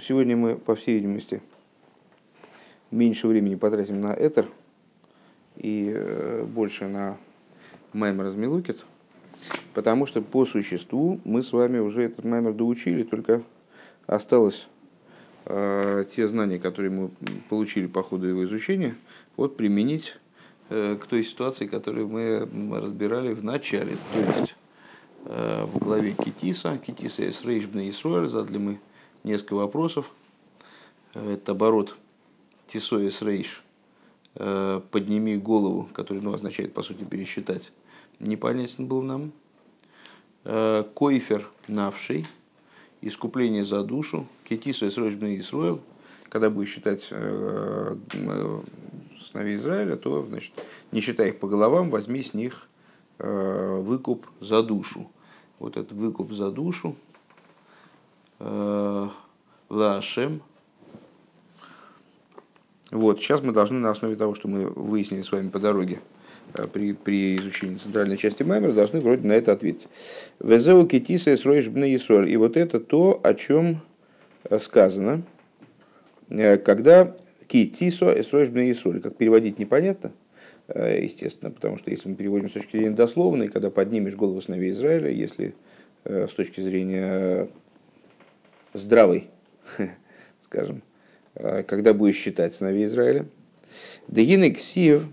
Сегодня мы, по всей видимости, меньше времени потратим на Этер и э, больше на Маймер Размилукет, потому что по существу мы с вами уже этот Маймер доучили, только осталось э, те знания, которые мы получили по ходу его изучения, вот применить э, к той ситуации, которую мы разбирали в начале, то есть э, в главе Китиса, Китиса из Рейшбна Исруэль, задали мы несколько вопросов. Э, это оборот Тисоис Рейш, э, подними голову, который ну, означает, по сути, пересчитать, непонятен был нам. Э, Койфер навший, искупление за душу, Кетисоис Рейш Исруэл, когда будешь считать сыновей Израиля, то значит, не считай их по головам, возьми с них выкуп за душу. Вот этот выкуп за душу, Лашем. Вот, сейчас мы должны на основе того, что мы выяснили с вами по дороге э, при, при изучении центральной части Маймера, должны вроде на это ответить. Везеу китиса сроишь И вот это то, о чем э, сказано, э, когда китисо сроишь бна Как переводить непонятно, естественно, потому что если мы переводим с точки зрения дословной, когда поднимешь голову сыновей Израиля, если с точки зрения здравой, скажем, а, когда будешь считать сыновей Израиля. Дегины ксив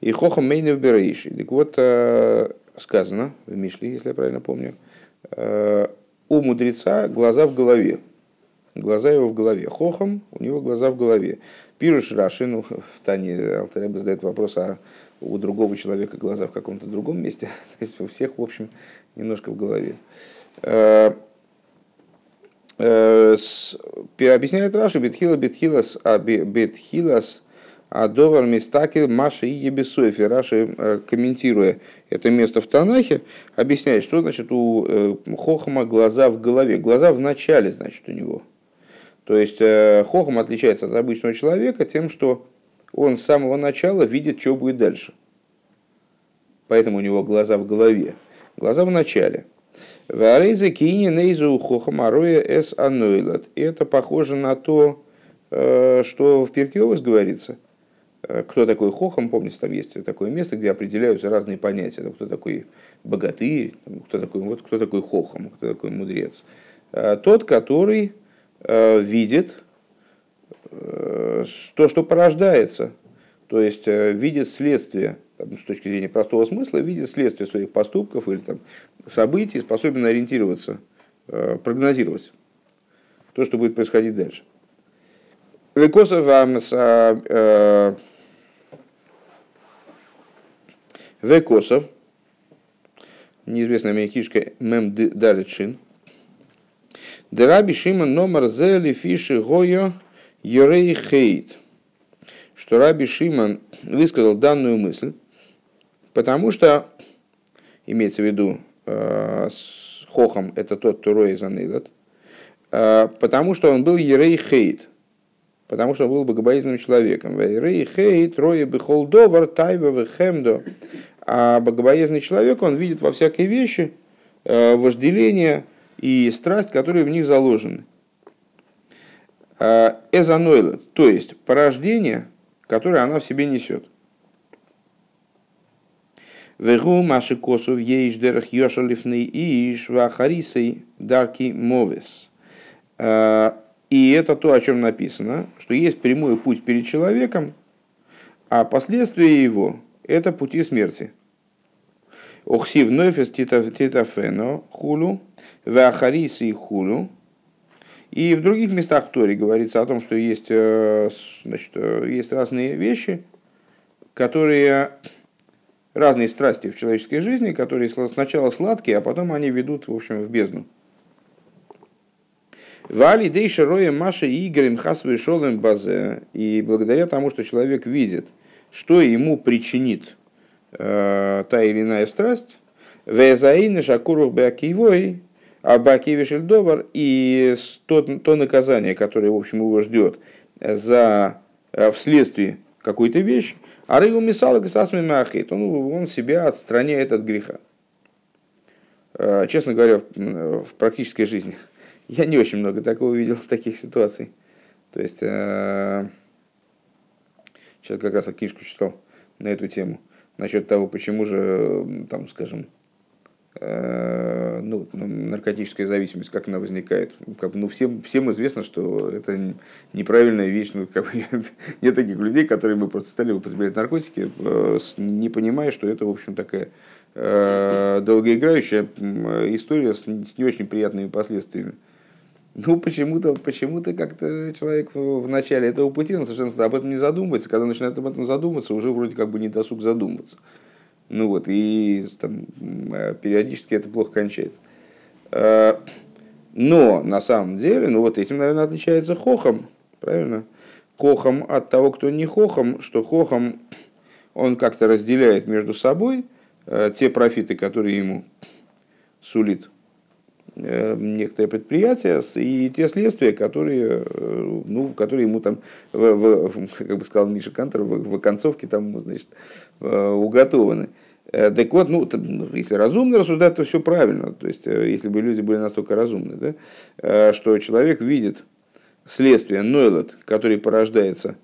и хохам мейнев берейши. Так вот, а, сказано в Мишле, если я правильно помню, а, у мудреца глаза в голове. Глаза его в голове. Хохам, у него глаза в голове. Пируш Раши, ну, в Тане Алтареба задает вопрос, а у другого человека глаза в каком-то другом месте. То есть у всех, в общем, немножко в голове. Э, объясняет Раши, Бетхила Бетхилас, а Бетхилас, Адовар Мистакил Маша и Ебесофи. Раши, э, комментируя это место в Танахе, объясняет, что значит у э, Хохама глаза в голове. Глаза в начале, значит, у него. То есть Хохам отличается от обычного человека тем, что он с самого начала видит, что будет дальше. Поэтому у него глаза в голове. Глаза в начале – Варейза кини нейзу хохамароя эс анойлат. Это похоже на то, э, что в Пиркиовос говорится. Э, кто такой хохам, помните, там есть такое место, где определяются разные понятия. Кто такой богатырь, кто такой, вот, кто такой хохам, кто такой мудрец. Э, тот, который видит то, что порождается, то есть видит следствие с точки зрения простого смысла, видит следствие своих поступков или там, событий, способен ориентироваться, э, прогнозировать то, что будет происходить дальше. Векосов э, Векосов, неизвестная мне кишка Мем Далитшин, Дераби Шимон номер зели фиши гойо Йорей Хейт, что Раби Шимон высказал данную мысль, Потому что, имеется в виду, э, с Хохом это тот, кто Рой Занилат, э, потому что он был Ерей Хейт, потому что он был богобоязненным человеком. Ерей Хейт, Роя Бехол Довар, Тайва Хемдо. А богобоязненный человек, он видит во всякой вещи э, вожделение и страсть, которые в них заложены. Эзанойлет, то есть порождение, которое она в себе несет. Вегу маши косов ейш дерах йошалифный иш вахарисой дарки мовес. А, и это то, о чем написано, что есть прямой путь перед человеком, а последствия его – это пути смерти. Охсив нофес титафено хулу, вахарисы хулу. И в других местах Тори говорится о том, что есть, э, значит, э, есть разные вещи, которые разные страсти в человеческой жизни, которые сначала сладкие, а потом они ведут, в общем, в бездну. Вали дейша роя Маша Игорем Хасвы Шолем Базе. И благодаря тому, что человек видит, что ему причинит э, та или иная страсть, Везаины Шакурух Бакивой, а Бакивишельдовар, и то, то наказание, которое, в общем, его ждет за э, вследствие какой-то вещи, а рыгу мисала гасасми махит, он, он себя отстраняет от греха. Э, честно говоря, в практической жизни Я не очень много такого видел, таких ситуаций. То есть, э, сейчас как раз книжку читал на эту тему, насчет того, почему же, там, скажем, ну, наркотическая зависимость, как она возникает. Как, ну, всем, всем известно, что это неправильная вещь. Ну, как, нет таких людей, которые бы просто стали употреблять наркотики, э, не понимая, что это, в общем, такая э, долгоиграющая история с, с не очень приятными последствиями. Ну, почему-то почему как-то человек в начале этого пути, он совершенно об этом не задумывается. Когда начинает об этом задумываться, уже вроде как бы не досуг задумываться. Ну вот, и там, э, периодически это плохо кончается. Э, но на самом деле, ну вот этим, наверное, отличается хохом, правильно? Хохом от того, кто не хохом, что хохом он как-то разделяет между собой э, те профиты, которые ему сулит некоторые предприятия и те следствия, которые, ну, которые ему там, в, в, как бы сказал Миша Кантер, в, в концовке там, значит, Э, уготованы. Э, так вот, ну, ну, если разумно рассуждать, то все правильно. То есть, э, если бы люди были настолько разумны, да, что человек видит следствие Нойлот, который порождается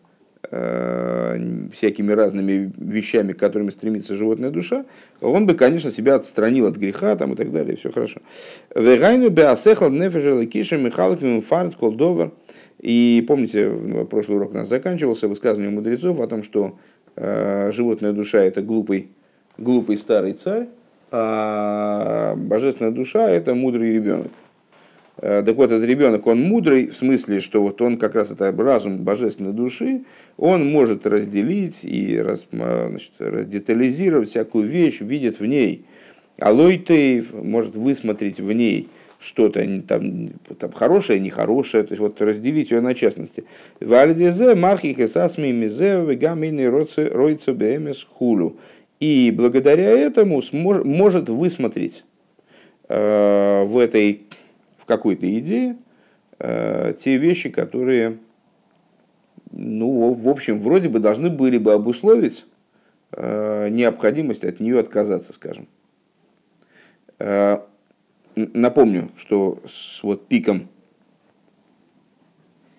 всякими разными вещами, к которым стремится животная душа, он бы, конечно, себя отстранил от греха там, и так далее, все хорошо. Вегайну беасехал нефежел киша михалким фарт колдовар. И помните, прошлый урок у нас заканчивался высказыванием мудрецов о том, что Э, животная душа это глупый, глупый старый царь, а божественная душа это мудрый ребенок. Э, так вот, этот ребенок, он мудрый, в смысле, что вот он как раз это разум божественной души, он может разделить и раз, значит, раздетализировать всякую вещь, видит в ней. Алойтейв может высмотреть в ней – что-то там, там хорошее, нехорошее, то есть вот разделить ее на частности. Валидезе мархике сасми мизе вегамины ройца бемес хулу. И благодаря этому смож, может высмотреть э, в этой, в какой-то идее э, те вещи, которые, ну, в общем, вроде бы должны были бы обусловить э, необходимость от нее отказаться, скажем. Э, Напомню, что с вот пиком,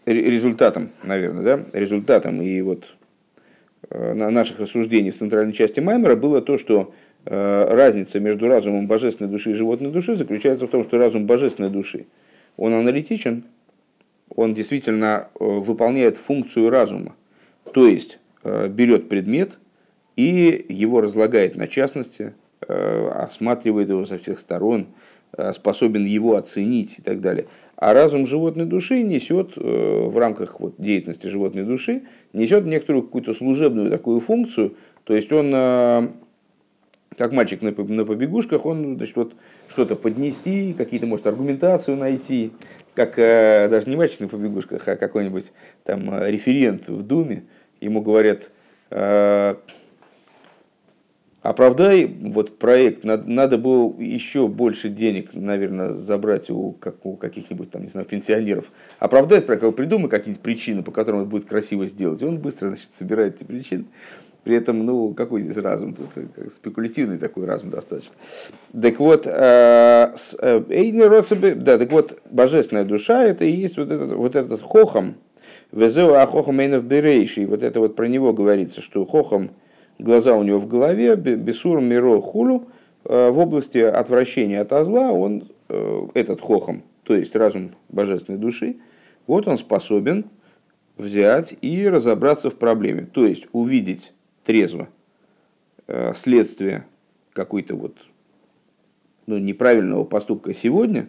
результатом, наверное, да, результатом и вот э, наших рассуждений в центральной части Маймера было то, что разница между разумом божественной души и животной души заключается в том, что разум божественной души, он аналитичен, он действительно э, выполняет функцию разума. То есть берет предмет и его разлагает на частности, осматривает его со всех сторон, Э, способен его оценить и так далее. А разум животной души несет э, в рамках вот, деятельности животной души, несет некоторую какую-то служебную такую функцию, то есть он, э, как мальчик на побегушках, он значит, вот, что-то поднести, какие-то, может, аргументацию найти, как даже не мальчик на побегушках, а какой-нибудь там референт в Думе, ему говорят, оправдай вот проект, надо, надо было еще больше денег, наверное, забрать у, как, у каких-нибудь там, не знаю, пенсионеров. Оправдай проект, придумай какие-нибудь причины, по которым это будет красиво сделать. И он быстро, значит, собирает эти причины. При этом, ну, какой здесь разум? Тут э, спекулятивный такой разум достаточно. Так вот, э, э, да, так вот, божественная душа, это и есть вот этот, вот этот хохом, Везеу ахохом эйнов берейший, вот это вот про него говорится, что хохом – глаза у него в голове, бесур миро хулу, э, в области отвращения от зла, он, этот хохом, то есть разум божественной души, вот он способен взять и разобраться в проблеме, то есть увидеть трезво э, следствие какой-то вот ну, неправильного поступка сегодня,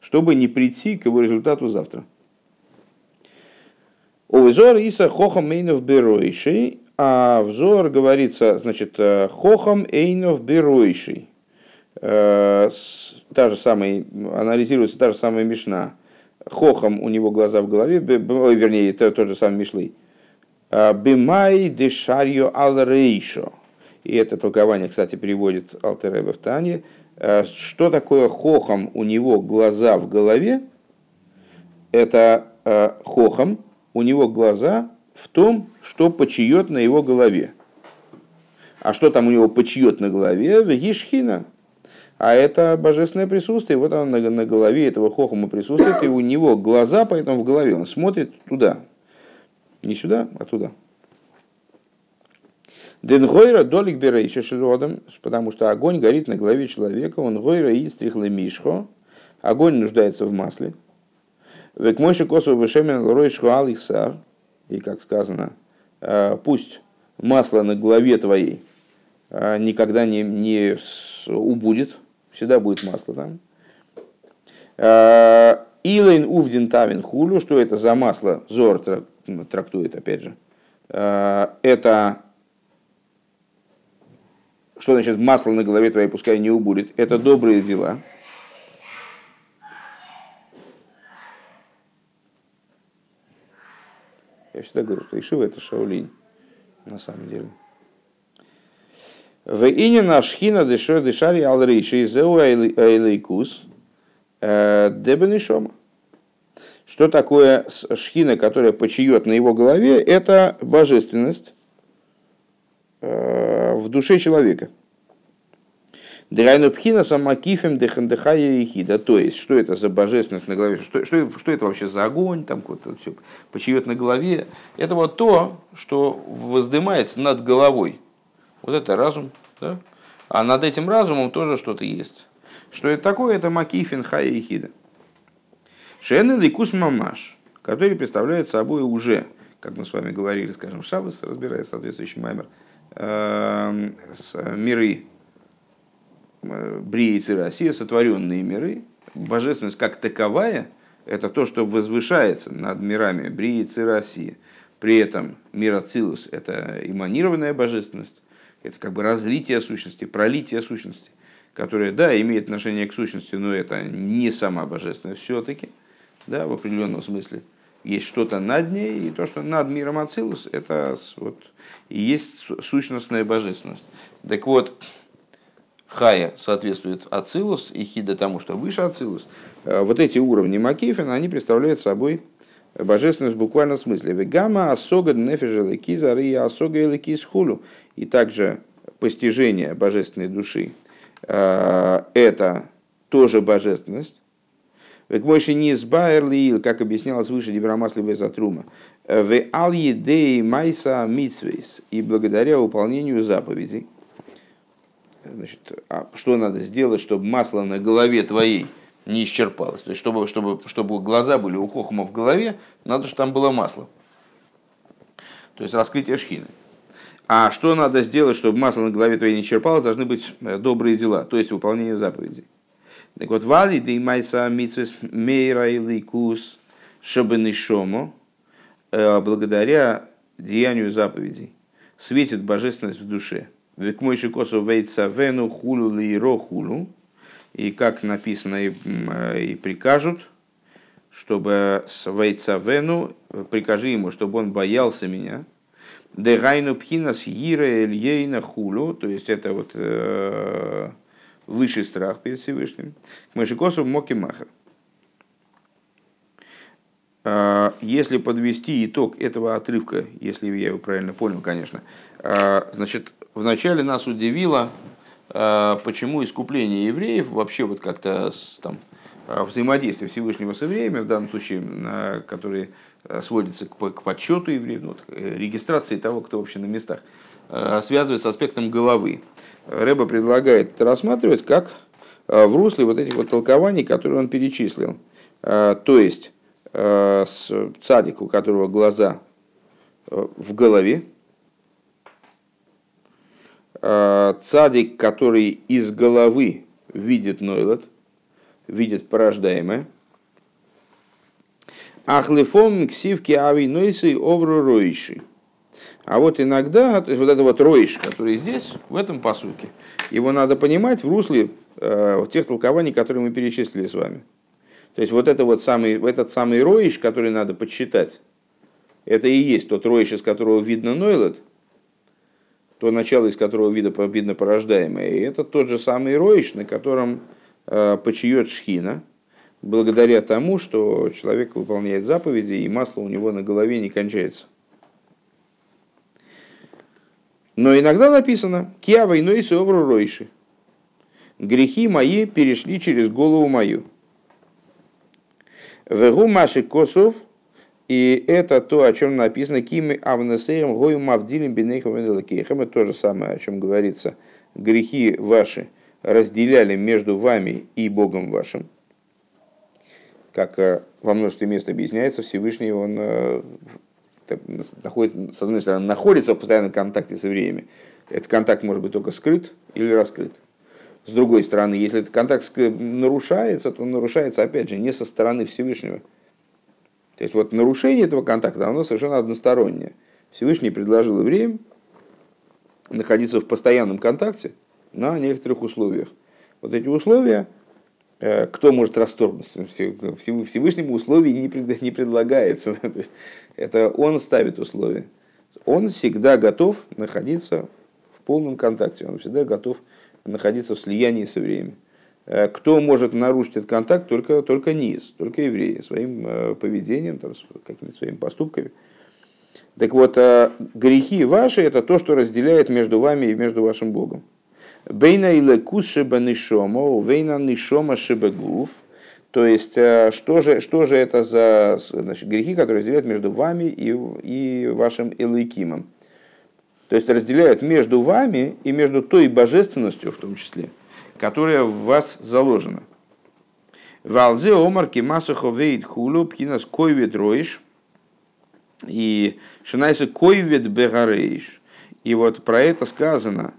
чтобы не прийти к его результату завтра. Овизор Иса Хохам Мейнов Беройши а взор говорится, значит, э, хохом эйнов беройший. Э, та же самая, анализируется та же самая Мишна. Хохом у него глаза в голове, вернее, это тот же самый Мишлей. «Э, Бимай дешарьо ал рейшо. И это толкование, кстати, переводит Алтереба в Тане. Что такое хохом у него глаза в голове? Это хохом у него глаза в том, что почиет на его голове. А что там у него почиет на голове? Вегишхина. А это божественное присутствие, вот оно на, на голове этого хохома присутствует, и у него глаза, поэтому в голове он смотрит туда. Не сюда, а туда. Денгойра долик берейша шелодом, потому что огонь горит на голове человека, он гойра и стрихлы мишхо, огонь нуждается в масле. Век мойши косу вышемен лорой шхуал их сар, и как сказано, «А, пусть масло на голове твоей а, никогда не, не убудет, всегда будет масло там. А, Илайн увдин тавин хулю, что это за масло, Зор трактует опять же. Это что значит масло на голове твоей пускай не убудет? Это добрые дела. Я всегда говорю, что Ишива это Шаулинь, на самом деле. В инина шхина дешо дешари алрейши зеу эйлейкус э, дебенишома. Что такое шхина, которая почиет на его голове? Это божественность, Э, в душе человека. Драйну пхина самакифем дехандехая ехида. То есть, что это за божественность на голове? Что, что, что это вообще за огонь? Там вот все почивет на голове. Это вот то, что воздымается над головой. Вот это разум. Да? А над этим разумом тоже что-то есть. Что это такое? Это макифин хая ехида. Шен ликус мамаш, который представляет собой уже, как мы с вами говорили, скажем, Шабас, разбирая соответствующий маймер – Эм, миры э, Бриицы Россия, сотворенные миры, божественность как таковая, это то, что возвышается над мирами Бриицы России. При этом мир Ацилус – это эманированная божественность, это как бы разлитие сущности, пролитие сущности, которое, да, имеет отношение к сущности, но это не сама божественность все-таки, да, в определенном смысле – есть что-то над ней, и то, что над миром Ацилус, это вот, и есть сущностная божественность. Так вот, Хая соответствует Ацилус, и Хида тому, что выше Ацилус. Э, вот эти уровни Макифина, они представляют собой божественность в буквальном смысле. Вегама асога нефежа лекиза рия асога лекиз хулу. И также постижение божественной души э, – это тоже божественность, Век больше не избаер как объяснялось выше Дибрамасли Безатрума. В ал едей майса митсвейс. И благодаря выполнению заповедей. Значит, а что надо сделать, чтобы масло на голове твоей не исчерпалось? То есть, чтобы, чтобы, чтобы глаза были у хохма в голове, надо, чтобы там было масло. То есть, раскрытие шхины. А что надо сделать, чтобы масло на голове твоей не исчерпалось, должны быть э, добрые дела, то есть выполнение заповедей. Так вот, вали да майса митсвес мейра и лейкус шабанишому, э, благодаря деянию заповедей, светит божественность в душе. Век мой шикосу вейца вену хулу лиро хулу, и как написано и, и прикажут, чтобы с вейца вену, прикажи ему, чтобы он боялся меня, Дегайну пхинас ира эльейна хулу, то есть это вот высший страх перед Всевышним. К Машикосу Моки Махер. А, если подвести итог этого отрывка, если я его правильно понял, конечно, а, значит, вначале нас удивило, а, почему искупление евреев вообще вот как-то там, взаимодействие Всевышнего с евреями, в данном случае, которые сводится к подсчету евреев, ну, э, регистрации того, кто вообще на местах, связывается с аспектом головы. Рэба предлагает рассматривать как э, в русле вот этих вот толкований, которые он перечислил. Э, то есть э, цадик, у которого глаза в голове, цадик, который из головы видит Нойлот, видит порождаемое, Ахлифом ксивки авинойсы овру ройши. А вот иногда, то есть вот это вот роиш, который здесь, в этом посуке, его надо понимать в русле э, тех толкований, которые мы перечислили с вами. То есть вот это вот самый, этот самый роиш, который надо подсчитать, это и есть тот роиш, из которого видно Нойлет, то начало, из которого видно, видно порождаемое. И это тот же самый роиш, на котором э, почиет шхина, благодаря тому, что человек выполняет заповеди, и масло у него на голове не кончается. Но иногда написано «Киа войной собру ройши». грехи мои перешли через голову мою. Вегу маши косов, и это то, о чем написано, кими авнесеем гою мавдилем бинейхам Это то же самое, о чем говорится, грехи ваши разделяли между вами и Богом вашим. Как э, во множестве мест объясняется, Всевышний, он э, находит, с одной стороны, находится в постоянном контакте с евреями. Этот контакт может быть только скрыт или раскрыт. С другой стороны, если этот контакт нарушается, то он нарушается, опять же, не со стороны Всевышнего. То есть вот нарушение этого контакта, оно совершенно одностороннее. Всевышний предложил евреям находиться в постоянном контакте на некоторых условиях. Вот эти условия, кто может расторгнуть? Всевышнему условий не, не предлагается. То есть это он ставит условия. Он всегда готов находиться в полном контакте, он всегда готов находиться в слиянии со временем. Э, кто может нарушить этот контакт? Только, только низ, только евреи, своим э, поведением, там, какими-то своими поступками. Так вот, э, грехи ваши – это то, что разделяет между вами и между вашим Богом. Бейна или кус шеба нишома, вейна нишома шеба гуф. То есть, что же, что же это за значит, грехи, которые разделяют между вами и, и вашим Элайкимом? То есть, разделяют между вами и между той божественностью, в том числе – которая в вас заложена. Валзе омарки масухо вейд хулу пхинас койвет роиш и шинайса койвет бегарейш. И вот про это сказано,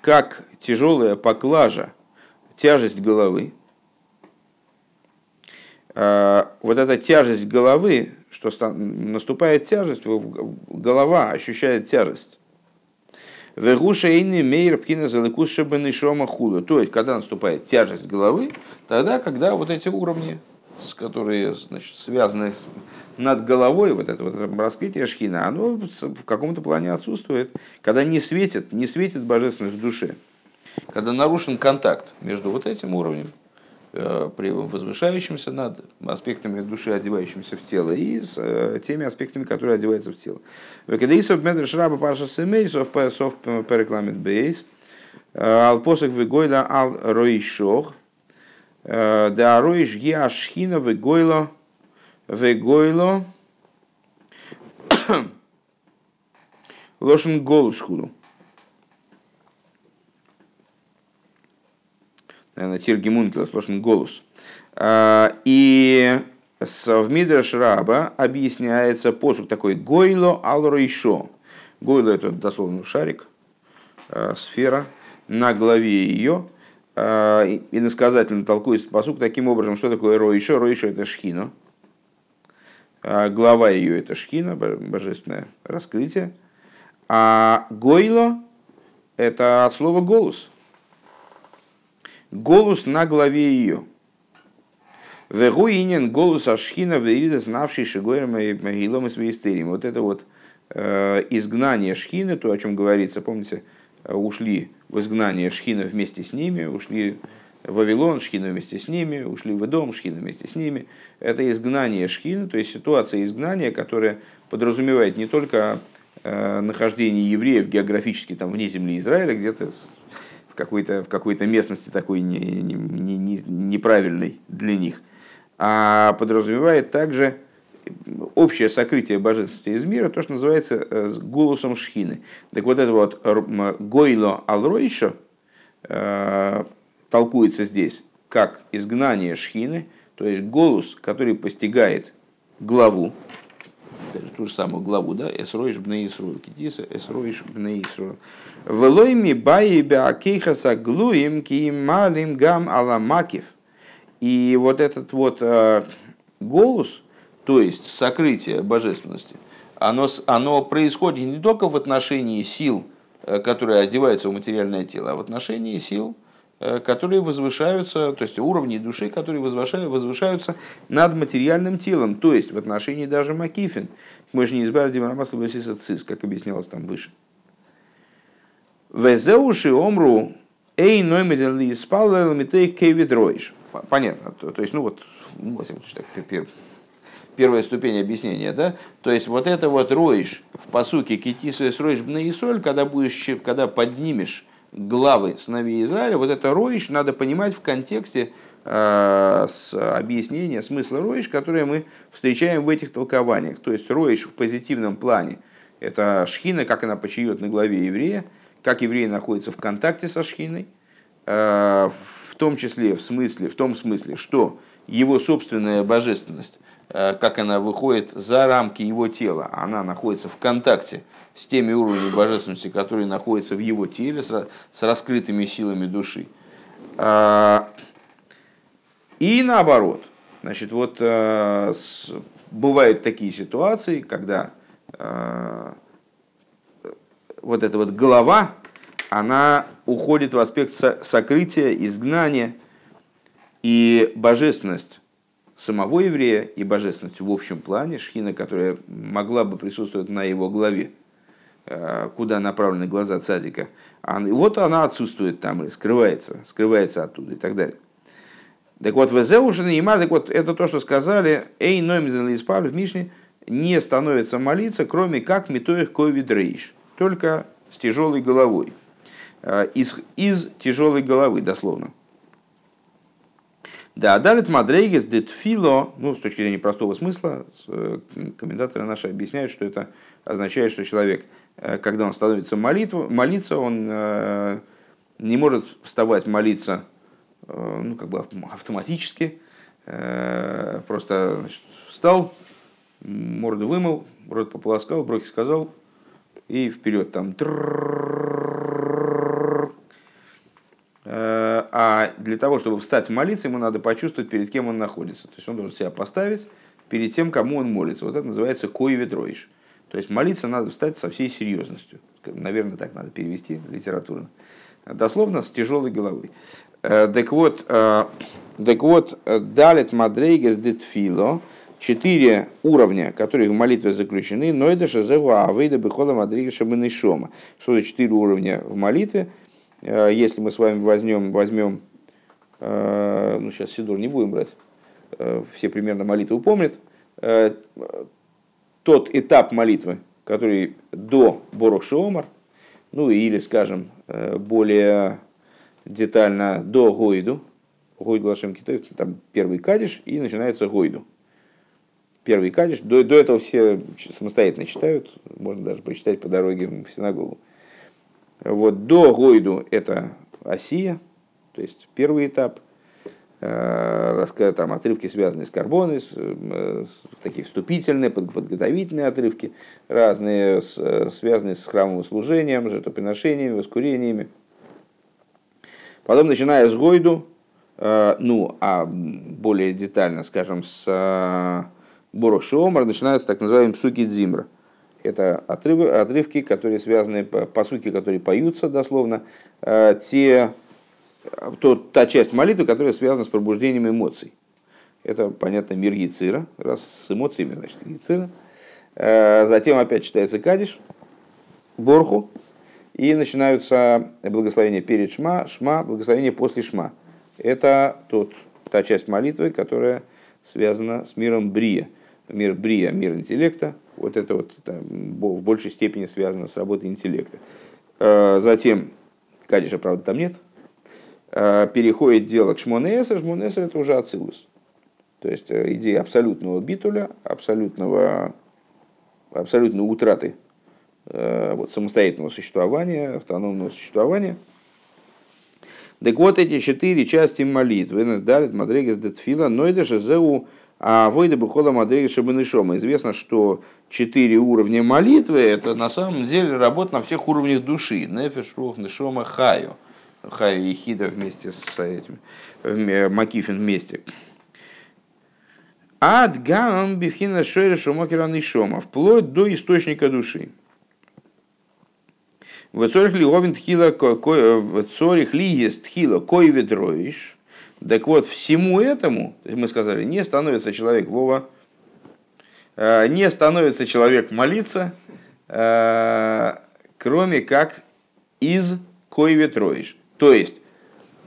как тяжелая поклажа, тяжесть головы. А, вот эта тяжесть головы, что наступает тяжесть, голова ощущает тяжесть. Вегуша инни мейр пхина залыкус шабаны шома худа. То есть, когда наступает тяжесть головы, тогда, когда вот эти уровни, которые значит, связаны с, над головой, вот это вот раскрытие шхина, оно в каком-то плане отсутствует, когда не светит, не светит божественность в душе, когда нарушен контакт между вот этим уровнем Э, при возвышающимся над аспектами души, одевающимися в тело, и с э, теми аспектами, которые одеваются в тело. Векадеисов медреш раба парша семейсов сов перекламит бейс, э, ал посок вегойла ал роишох, да роиш гиа шхина вегойло вегойло лошен голос худу. Тиргимункел, сложный голос. А, и в Мидраш Раба объясняется посук такой Гойло Алройшо. Гойло это дословно шарик, а, сфера, на главе ее. А, и насказательно толкуется посук таким образом, что такое Ройшо. Ройшо это шхина. Глава ее это шхина, божественное раскрытие. А Гойло это от слова голос голос на главе ее. Вегуинен голос Ашхина Верида, знавший Шигойром и Могилом и Свейстерим. Вот это вот э, изгнание Шхины, то, о чем говорится, помните, э, ушли в изгнание Шхина вместе с ними, ушли в Вавилон, Шхина вместе с ними, ушли в Эдом, Шхина вместе с ними. Это изгнание Шхина, то есть ситуация изгнания, которая подразумевает не только э, нахождение евреев географически там вне земли Израиля, где-то какой-то, в какой-то местности такой не, не, не, неправильной для них, а подразумевает также общее сокрытие божественности из мира, то, что называется э, голосом шхины. Так вот это вот гойло алройшо э, толкуется здесь как изгнание шхины, то есть голос, который постигает главу, ту же самую главу, да, Эсроиш бне Исруэл, Китиса, Эсроиш бне Исруэл. Велойми баи беакейхаса глуим ки малим гам аламакив. И вот этот вот э, голос, то есть сокрытие божественности, оно, оно происходит не только в отношении сил, э, которые одеваются в материальное тело, а в отношении сил, которые возвышаются, то есть уровни души, которые возвышаются, над материальным телом, то есть в отношении даже Макифин. Мы же не избавили Марамасла цис, как объяснялось там выше. Везеуши омру эй номедели спал митей кевидроиш. Понятно. То, то есть, ну вот, ну, первая ступень объяснения, да? То есть вот это вот роиш в посуке китису с роиш бна когда будешь, когда поднимешь главы сыновей Израиля, вот это роиш надо понимать в контексте э, с объяснения смысла роиш, которое мы встречаем в этих толкованиях. То есть роиш в позитивном плане – это шхина, как она почиет на главе еврея, как еврей находится в контакте со шхиной, э, в том числе в смысле, в том смысле, что его собственная божественность как она выходит за рамки его тела. Она находится в контакте с теми уровнями божественности, которые находятся в его теле, с раскрытыми силами души. А, и наоборот. Значит, вот э, бывают такие ситуации, когда э, вот эта вот голова, она уходит в аспект сокрытия, изгнания, и божественность самого еврея и божественность в общем плане, шхина, которая могла бы присутствовать на его главе, э, куда направлены глаза цадика, вот она отсутствует там или скрывается, скрывается оттуда и так далее. Так вот, ВЗ уже Неймар, так вот, это то, что сказали, Эй, номизен Лиспаль в Мишне, не становится молиться, кроме как метоих ковид рейш, только с тяжелой головой. Э, из, из тяжелой головы, дословно. Да, Далит Мадрейгес Детфило, ну, с точки зрения простого смысла, э, комментаторы наши объясняют, что это означает, что человек, э, когда он становится молитву, молиться, он э, не может вставать молиться ну, как бы автоматически, просто значит, встал, морду вымыл, рот пополоскал, брохи сказал, и вперед там а для того, чтобы встать молиться, ему надо почувствовать, перед кем он находится. То есть он должен себя поставить перед тем, кому он молится. Вот это называется коеведроиш. То есть молиться надо встать со всей серьезностью. Наверное, так надо перевести литературно. Дословно с тяжелой головой. Э, так вот, э, так вот, далит мадрейгес детфило, четыре уровня, которые в молитве заключены, но это шазева авейда бихола мадрейгеша шома. Что за четыре уровня в молитве? Э, если мы с вами возьмем, возьмем э, ну сейчас Сидур не будем брать, э, все примерно молитвы помнят, тот этап молитвы, который до Борух Шиомар, ну или, скажем, более детально до Гойду, Гойду Лашем Китай, там первый кадиш и начинается Гойду. Первый кадиш, до, до этого все самостоятельно читают, можно даже прочитать по дороге в синагогу. Вот до Гойду это Осия, то есть первый этап, э, там отрывки, связанные с карбоной, э, такие вступительные, подготовительные отрывки, разные, э, связанные с храмовым служением, жертвоприношениями, воскурениями. Потом, начиная с Гойду, ну, а более детально, скажем, с Борух Шиомар, начинаются так называемые псуки Дзимра – это отрывы, отрывки, которые связаны, по сути, которые поются дословно, э, те, то, та часть молитвы, которая связана с пробуждением эмоций. Это, понятно, мир Яцира, раз с эмоциями, значит, Яцира. Э, затем опять читается Кадиш, Борху, и начинаются благословения перед Шма, Шма, благословения после Шма. Это тот, та часть молитвы, которая связана с миром Брия. Мир Брия, мир интеллекта, вот это вот там, в большей степени связано с работой интеллекта. Э, затем, Кадиша, правда, там нет, э, переходит дело к Шмонесер. Шмонесер это уже Ацилус. То есть э, идея абсолютного битуля, абсолютного, абсолютной утраты вот, самостоятельного существования, автономного существования. Так вот эти четыре части молитвы, Дарит Мадрегес Детфила, Нойдеша Зеу а Войда Бухола Мадрега Шабанышома. Известно, что четыре уровня молитвы – это на самом деле работа на всех уровнях души. Нефеш, Рух, Нешома, Хаю. Хаю и Хида вместе с этим, Макифин вместе. Ад гам бифхина шойра шумокера нишома, вплоть до источника души. В цорих ли овен тхила, в цорих ли есть тхила, кой ведроиш, так вот, всему этому, мы сказали, не становится человек Вова, э, не становится человек молиться, э, кроме как из кои троишь. То есть,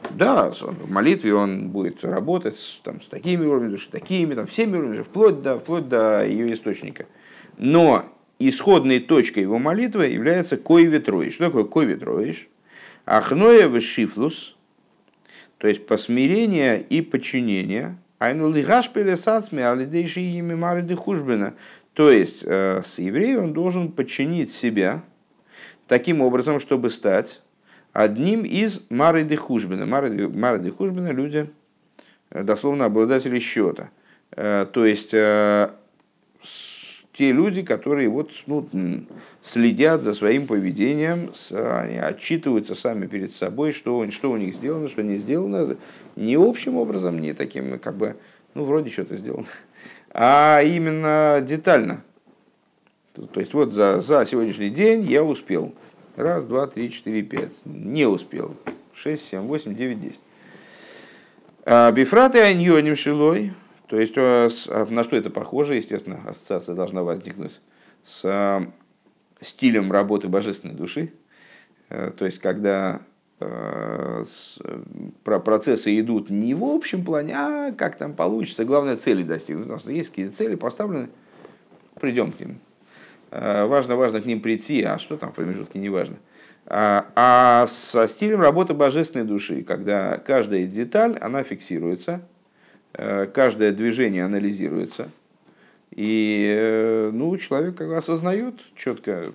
да, в молитве он будет работать там, с такими уровнями души, такими, там, всеми уровнями, вплоть до, вплоть до ее источника. Но исходной точкой его молитвы является кой ветроиш. Что такое кой ветроиш? Ахноя шифлус, то есть посмирение и подчинение. То есть э, с евреем он должен подчинить себя таким образом, чтобы стать одним из мариды хужбина. Мариды хужбина люди, э, дословно обладатели счета. Э, то есть те люди, которые вот, ну, следят за своим поведением, они отчитываются сами перед собой, что, что у них сделано, что не сделано, не общим образом, не таким, как бы, ну, вроде что-то сделано, а именно детально. То есть вот за, за сегодняшний день я успел. Раз, два, три, четыре, пять. Не успел. Шесть, семь, восемь, девять, десять. А, Бифраты аньоним шилой. То есть э, а на что это похоже, естественно, ассоциация должна возникнуть с э, стилем работы божественной души. Э, то есть, когда процессы идут не в общем плане, а как там получится, главное цели достигнуть. Потому что есть какие-то цели поставлены, придем к ним. Важно, важно к ним прийти, а что там в промежутке, не важно. А, а со стилем работы божественной души, когда каждая деталь, она фиксируется, каждое движение анализируется. И э, ну, человек осознает четко,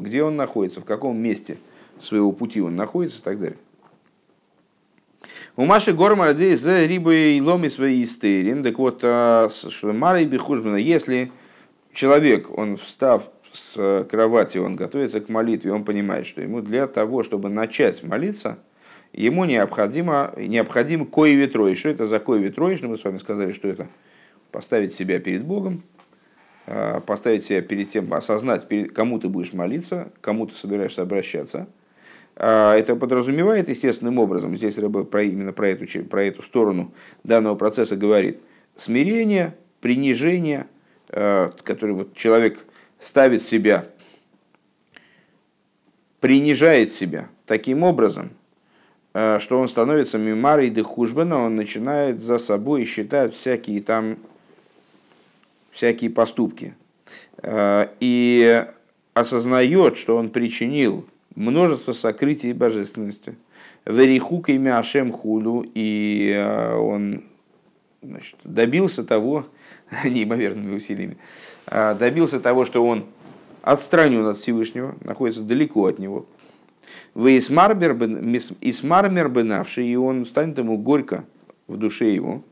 где он находится, в каком месте своего пути он находится и так далее. У Маши Гормара за рибой и ломи свои истерим. Так вот, а, что Мара и Бехужбина, если человек, он встав с кровати, он готовится к молитве, он понимает, что ему для того, чтобы начать молиться – ему необходимо, необходим кое ветрой. Что это за кое ветрой? Мы с вами сказали, что это поставить себя перед Богом, а, поставить себя перед тем, осознать, кому ты будешь молиться, кому ты собираешься обращаться. А, это подразумевает естественным образом, здесь Рэбе про, именно про эту, про эту сторону данного процесса говорит, смирение, принижение, а, который вот человек ставит себя, принижает себя таким образом, что он становится мимарой де хужбена, он начинает за собой считать всякие там всякие поступки. Э, и осознает, что он причинил множество сокрытий божественности. Верихук имя Ашем Худу, и э, он значит, добился того, неимоверными усилиями, добился того, что он отстранен от Всевышнего, находится далеко от него, вы Исмармер бенавший, и он станет ему горько в душе его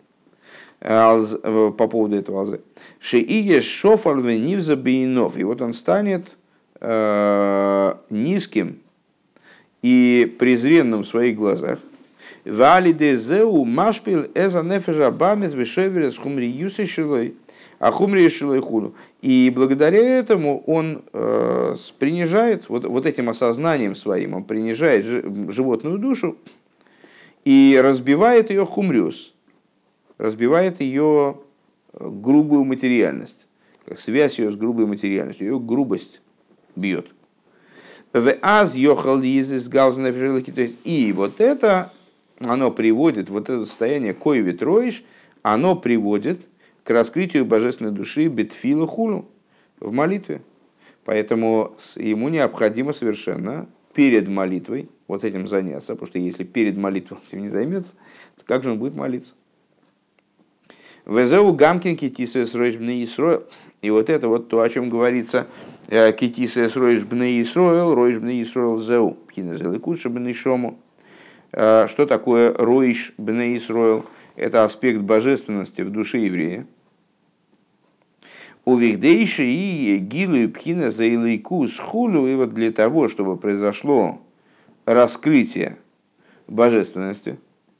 э, по поводу этого алзы. Шеие шофаль венивза бейнов. И вот он станет э, низким и презренным в своих глазах. Валидезеу машпил эза нефежа бамес бешеверес хумри юсишилой. А хумри худу. И благодаря этому он э, принижает, вот, вот этим осознанием своим, он принижает животную душу и разбивает ее хумриус, разбивает ее э, грубую материальность, связь ее с грубой материальностью, ее грубость бьет. И вот это, оно приводит, вот это состояние кой ветроиш, оно приводит к раскрытию божественной души бетфила хулу в молитве. Поэтому ему необходимо совершенно перед молитвой вот этим заняться, потому что если перед молитвой он этим не займется, то как же он будет молиться? Везеу гамкин китиса сроиш бны Исроил. И вот это вот то, о чем говорится э, китиса сроиш бны Исроил, роиш бны Исроил зеу. Пхинезел и Шому. Э, что такое роиш бны Исроил? Это аспект божественности в душе еврея у Вихдейши и Гилу и Пхина за Илайку хулю, и вот для того, чтобы произошло раскрытие божественности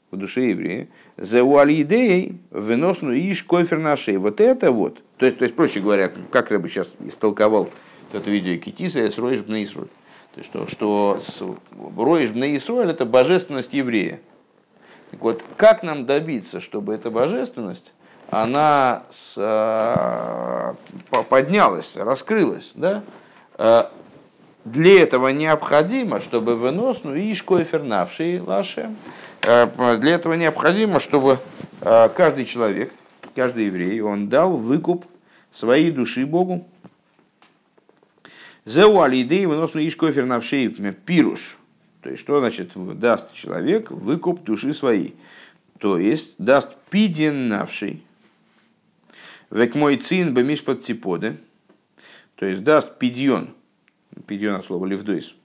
в душе еврея, за уалидей выносну иш кофер нашей. Вот это вот, то есть, то есть, проще говоря, как я бы сейчас истолковал это видео Китиса, с Роиш Бна То есть, что, что Роиш Бна это божественность еврея. Так вот, как нам добиться, чтобы эта божественность она с, э, поднялась, раскрылась. Да? Э, для этого необходимо, чтобы вынос, ну и шкоефернавший лаше, э, для этого необходимо, чтобы каждый человек, каждый еврей, он дал выкуп своей души Богу. Зеу вынос ну ишкоефернавший пируш. То есть, что значит даст человек выкуп души своей? То есть, даст пиденавший, век мой цин бемиш под типоды, то есть, даст пидьон, пидьон от слова левдойс,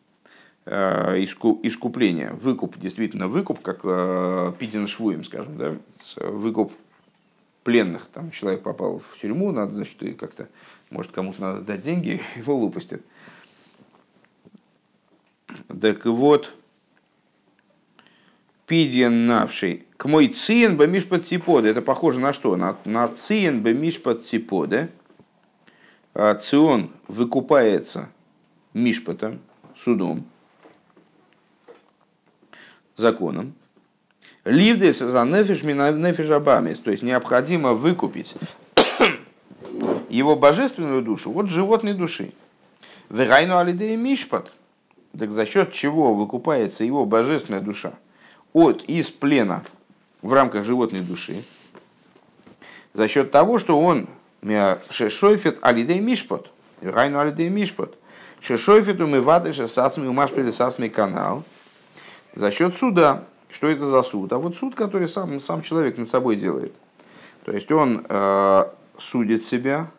э, искупление, выкуп, действительно выкуп, как э, пиден швуем, скажем, да, выкуп пленных. Там человек попал в тюрьму, надо, значит, как-то, может, кому-то надо дать деньги, его выпустят. Так вот, пидиен навший к мой циен бы под типоды. Это похоже на что? На, на циен бы под типоды. А цион выкупается мишпотом, судом, законом. Ливдес за нефиш нефиш абамис. То есть необходимо выкупить его божественную душу от животной души. Верайну алидея мишпат. Так за счет чего выкупается его божественная душа? От из плена в рамках животной души. За счет того, что он шешойфет алидей мишпот. Райну алидей мишпот. Шешойфет умывады шесасми умашпили сасми канал. За счет суда. Что это за суд? А вот суд, который сам, сам человек над собой делает. То есть он э, судит себя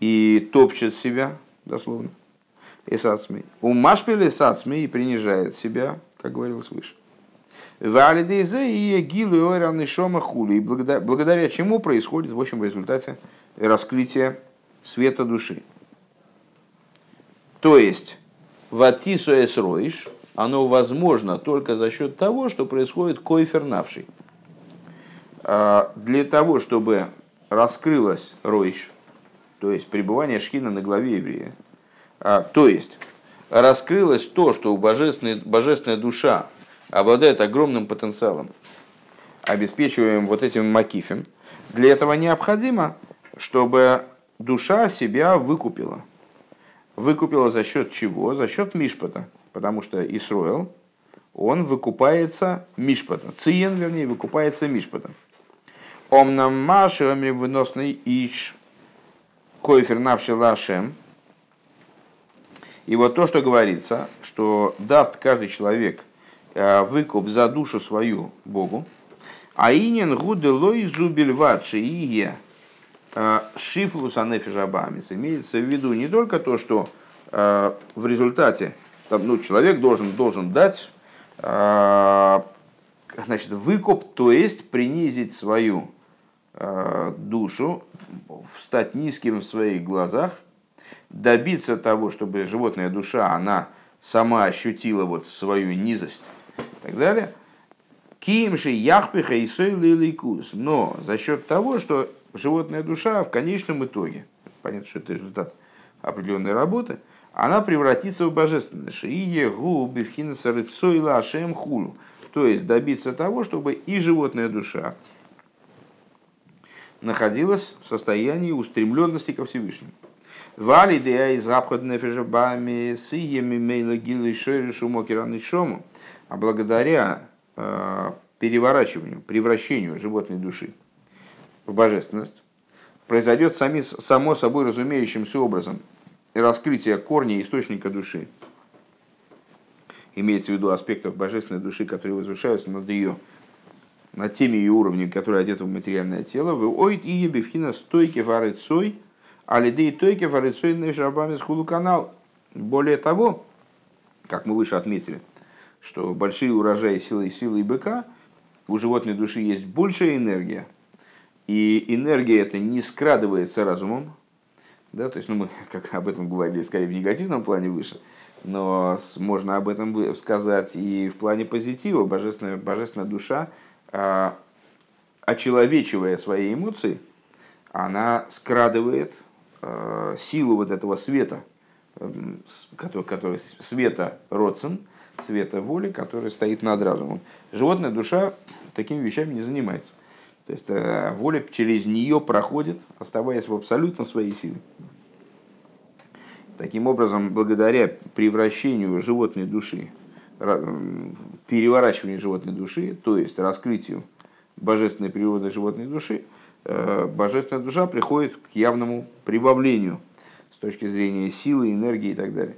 и топчет себя, дословно, и сацми. У машпили сацми и принижает себя, как говорилось выше. Валидейзе и гилу и шома хули. И благодаря чему происходит, в общем, в результате раскрытия света души. То есть, ватису эсроиш – оно возможно только за счет того, что происходит койфер навший. А, для того, чтобы раскрылась ройш, то есть пребывание шхина на главе еврея, а, то есть раскрылось то, что у божественной, божественная душа обладает огромным потенциалом, обеспечиваем вот этим макифем, для этого необходимо, чтобы душа себя выкупила. Выкупила за счет чего? За счет Мишпата потому что Исруэл, он выкупается Мишпатом. Циен, вернее, выкупается Мишпатом. Омнам Маши, выносный Иш, Койфер Навши Лашем. И вот то, что говорится, что даст каждый человек выкуп за душу свою Богу, а инин гуды лой зубельватши ие э, шифлус анефижабамис. Имеется в виду не только то, что э, в результате там, ну, человек должен, должен дать э, значит, выкуп, то есть принизить свою э, душу, стать низким в своих глазах, добиться того, чтобы животная душа, она сама ощутила вот свою низость и так далее. Кимши яхпиха и лиликус. Но за счет того, что животная душа в конечном итоге, понятно, что это результат определенной работы – она превратится в божественное. Шиие гу бифхинаса рыпсойла ашем. То есть добиться того, чтобы и животная душа находилась в состоянии устремленности ко Всевышнему. Вали из западной фежабами с иями мейла гилы шумокераны шому. А благодаря э, переворачиванию, превращению животной души в божественность, произойдет сами, само собой разумеющимся образом раскрытие корня источника души. Имеется в виду аспектов божественной души, которые возвышаются над ее, над теми ее уровнями, которые одеты в материальное тело. Вы ой и ебевхина стойки варыцой, а лидей тойки варыцой на шабами с канал. Более того, как мы выше отметили, что большие урожаи силы, силы и быка, у животной души есть большая энергия, и энергия эта не скрадывается разумом, да, то есть, ну, мы как об этом говорили скорее в негативном плане выше, но можно об этом сказать и в плане позитива. Божественная, божественная душа, а, очеловечивая свои эмоции, она скрадывает а, силу вот этого света, который, который света родцем, света воли, который стоит над разумом. Животная душа такими вещами не занимается. То есть э, воля через нее проходит, оставаясь в абсолютно своей силе. Таким образом, благодаря превращению животной души, переворачиванию животной души, то есть раскрытию божественной природы животной души, э, божественная душа приходит к явному прибавлению с точки зрения силы, энергии и так далее.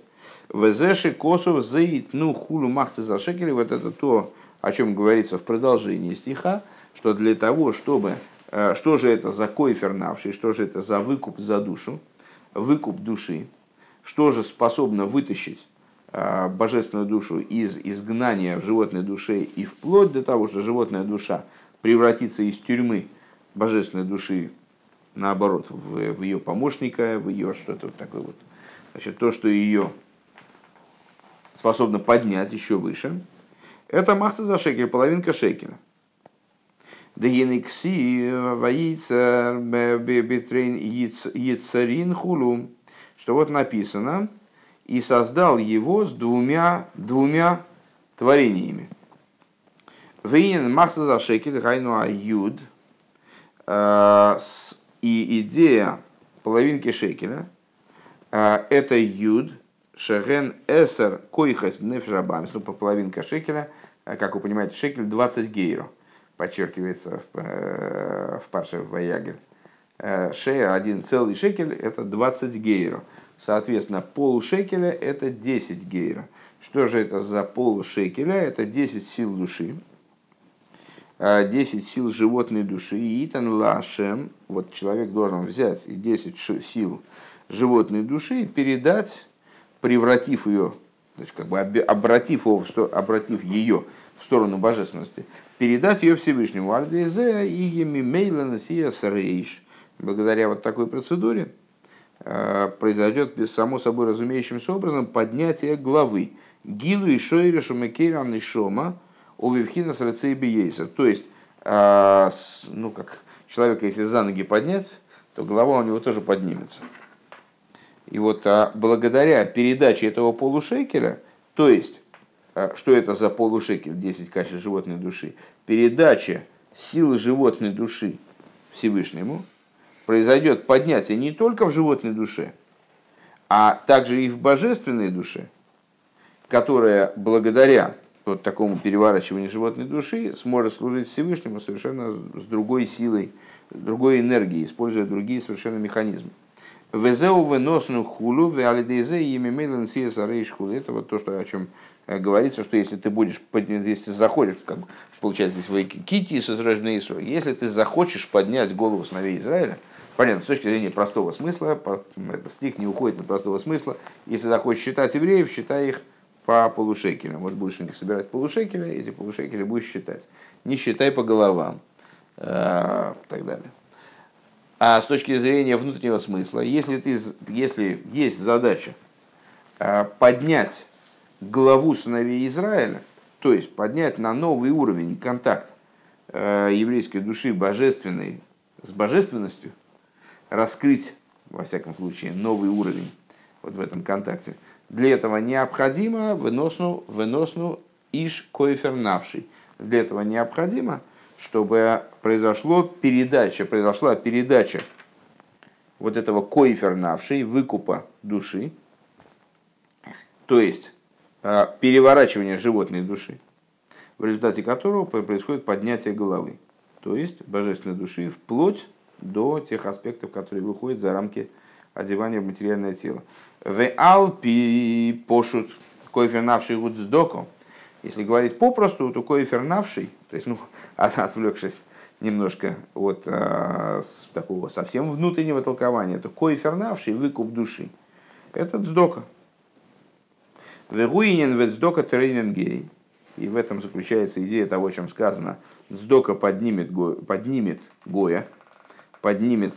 Везеши косов заит ну хулу махцы за шекели. Вот это то, о чем говорится в продолжении стиха, что для того, чтобы... Э, что же это за койфернавший, что же это за выкуп за душу, выкуп души, что же способно вытащить э, божественную душу из изгнания в животной душе и вплоть до того, что животная душа превратится из тюрьмы божественной души, наоборот, в, в ее помощника, в ее что-то вот такое вот. Значит, то, что ее способно поднять еще выше, это махца за шекель, половинка шекеля. Что вот написано, и создал его с двумя, двумя творениями. Вейнен махца за шекель, гайну аюд, э, и идея половинки шекеля – это юд, шеген эсер койхас нефшабамис, ну, по половинка шекеля, как вы понимаете, шекель 20 гейро, подчеркивается в, э, в парше Ваягель. Э, шея, один целый шекель – это 20 гейро. Соответственно, пол шекеля – это 10 гейро. Что же это за пол шекеля? Это 10 сил души. 10 э, сил животной души, итан лашем, вот человек должен взять и 10 сил животной души и передать, превратив ее, значит, как бы обратив, его, обратив ее в сторону божественности, передать ее Всевышнему. Альдезе и рейш. Благодаря вот такой процедуре э, произойдет без само собой разумеющимся образом поднятие главы. Гилу и Шойра Шумекейран и Шома – у Вивхина с Рецейбиейса. То есть, а, ну как, человека, если за ноги поднять, то голова у него тоже поднимется. И вот а, благодаря передаче этого полушекеля, то есть, а, что это за полушекель, 10 качеств животной души, передача силы животной души Всевышнему, произойдет поднятие не только в животной душе, а также и в божественной душе, которая благодаря вот такому переворачиванию животной души сможет служить Всевышнему совершенно с другой силой, другой энергией, используя другие совершенно механизмы. Везеу выносну хулу в алидезе и мемейлен Это вот то, что, о чем э, говорится, что если ты будешь, если ты заходишь, как получается здесь в кити с Исро, если ты захочешь поднять голову сыновей Израиля, понятно, с точки зрения простого смысла, этот стих не уходит от простого смысла, если захочешь считать евреев, считай их по полушекелям. Вот будешь у них собирать полушекели, эти полушекели будешь считать. Не считай по головам э, так далее. А с точки зрения внутреннего смысла, если, ты, если есть задача э, поднять главу сыновей Израиля, то есть поднять на новый уровень контакт э, еврейской души божественной с божественностью, раскрыть, во всяком случае, новый уровень вот в этом контакте – для этого необходимо выносну, выносну иш коэфернавший. Для этого необходимо, чтобы произошло передача, произошла передача вот этого коэфернавший, выкупа души, то есть э, переворачивание животной души, в результате которого происходит поднятие головы, то есть божественной души, вплоть до тех аспектов, которые выходят за рамки одевания в материальное тело. В алпи пошут коэфернавший гудсдоку. Если говорить попросту, то коэфернавший, то есть, ну, отвлекшись немножко от с такого совсем внутреннего толкования, то коэфернавший выкуп души. Это дздока. Вегуинен ведздока трейнингей. И в этом заключается идея того, о чем сказано. Дздока поднимет, поднимет Гоя, поднимет,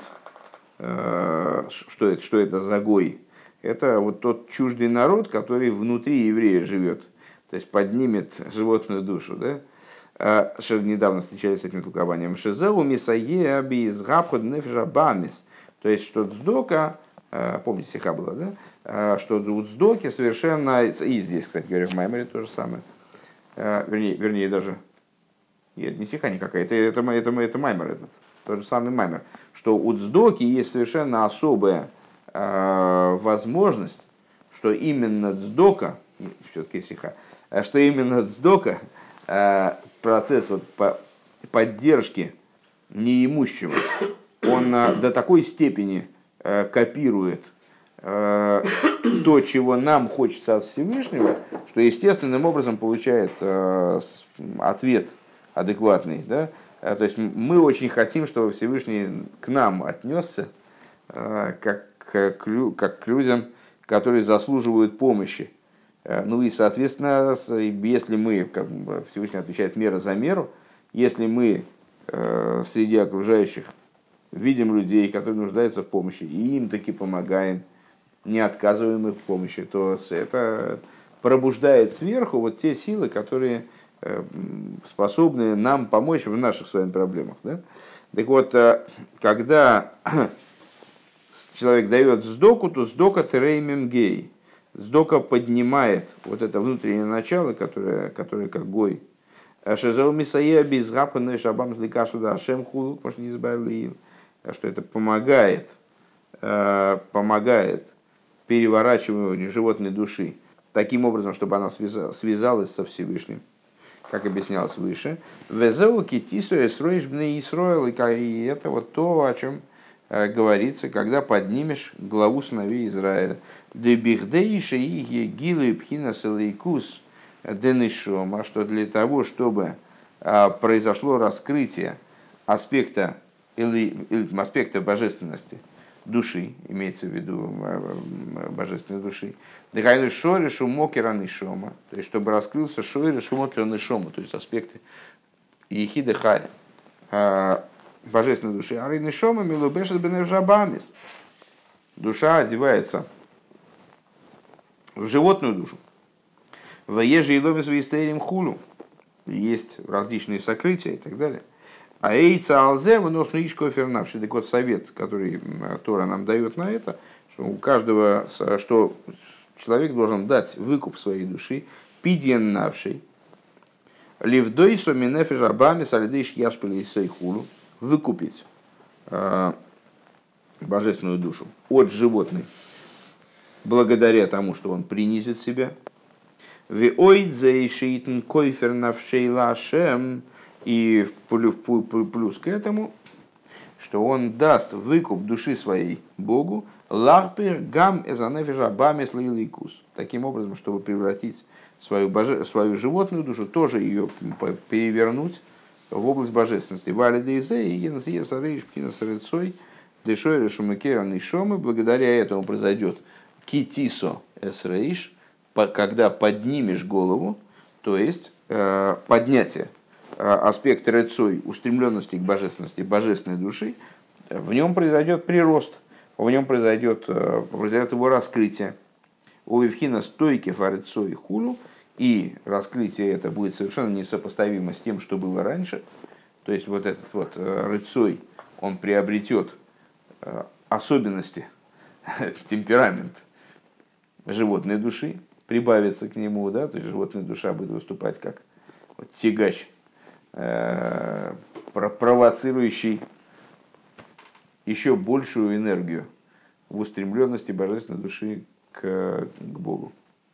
э, что, это, что это за Гой, это вот тот чуждый народ, который внутри еврея живет, то есть поднимет животную душу, да? А, что недавно встречались с этим толкованием. Шизеу мисае без габход нефжабамис. То есть, что дздока, а, помните, стиха было, да? А, что у дздоки совершенно, и здесь, кстати говоря, в Маймере то же самое, вернее, вернее даже, нет, не стиха никакая, это, это, это, это, Маймер этот, тот же самый Маймер, что у дздоки есть совершенно особая Э, возможность, что именно дздока, все-таки сиха, э, что именно дздока, э, процесс вот поддержки неимущего, он до такой степени копирует то, то, чего нам хочется от Всевышнего, что естественным образом получает э, ответ адекватный. Да? Э, то есть мы очень хотим, чтобы Всевышний к нам отнесся э, как, как, как к людям, которые заслуживают помощи. Э, ну и, соответственно, если мы, как Всевышний отвечает мера за меру, если мы среди окружающих видим людей, которые нуждаются в помощи, и им таки помогаем, не отказываем их в помощи, то это пробуждает сверху вот те силы, которые э, способны нам помочь в наших с вами проблемах. Да? Так вот, э, когда человек дает сдоку, то сдока тереймем гей. Сдока поднимает вот это внутреннее начало, которое, которое как гой. Шезеу мисаея без гапаны шабам зликашу да ашем хулук, может не избавили что это помогает, э, помогает переворачиванию животной души таким образом, чтобы она связалась со Всевышним, как объяснялось выше. Везеу китису строишь бны Исроил, и это вот то, о чем говорится, когда поднимешь главу сыновей Израиля. Дебихдейши и гилы пхина селейкус денешома, что для того, чтобы э, произошло раскрытие аспекта аспекта божественности души, имеется в виду э, э, божественной души. Дыхайну шоришу мокера нишома, то есть чтобы раскрылся шоришу мокера нишома, то есть аспекты ехиды хай, э, божественной души. А нишома милубешет беневжабамис. Душа одевается в животную душу. В еже и доме свои хулу. Есть различные сокрытия и так далее. А эйца алзе вынос ишко фернавший. Так вот совет, который Тора нам дает на это, что у каждого, что человек должен дать выкуп своей души, пидиен навший, ливдойсо минефиш абами салидыш яшпили сейхулу, выкупить э, божественную душу от животной, благодаря тому, что он принизит себя. И плюс к этому, что он даст выкуп души своей Богу, ларпер гам бамес лиликус. Таким образом, чтобы превратить свою, боже... свою животную душу, тоже ее перевернуть в область божественности. Вали дейзе и гензия сарыш пхинасарыцой дешой решумакеран и шомы. Благодаря этому произойдет китисо эсрейш, когда поднимешь голову, то есть э, поднятие Э, аспект рецой, устремленности к божественности, божественной души, в нем произойдет прирост, в нем произойдет, э, произойдет его раскрытие. У Евхина стойки фарецой хулу, и раскрытие это будет совершенно несопоставимо с тем, что было раньше. То есть вот этот вот э, рыцой, он приобретет особенности, темперамент животной души, прибавится к нему, да, то есть животная душа будет выступать как вот, тягач Э, провоцирующий еще большую энергию в устремленности божественной души к, к Богу.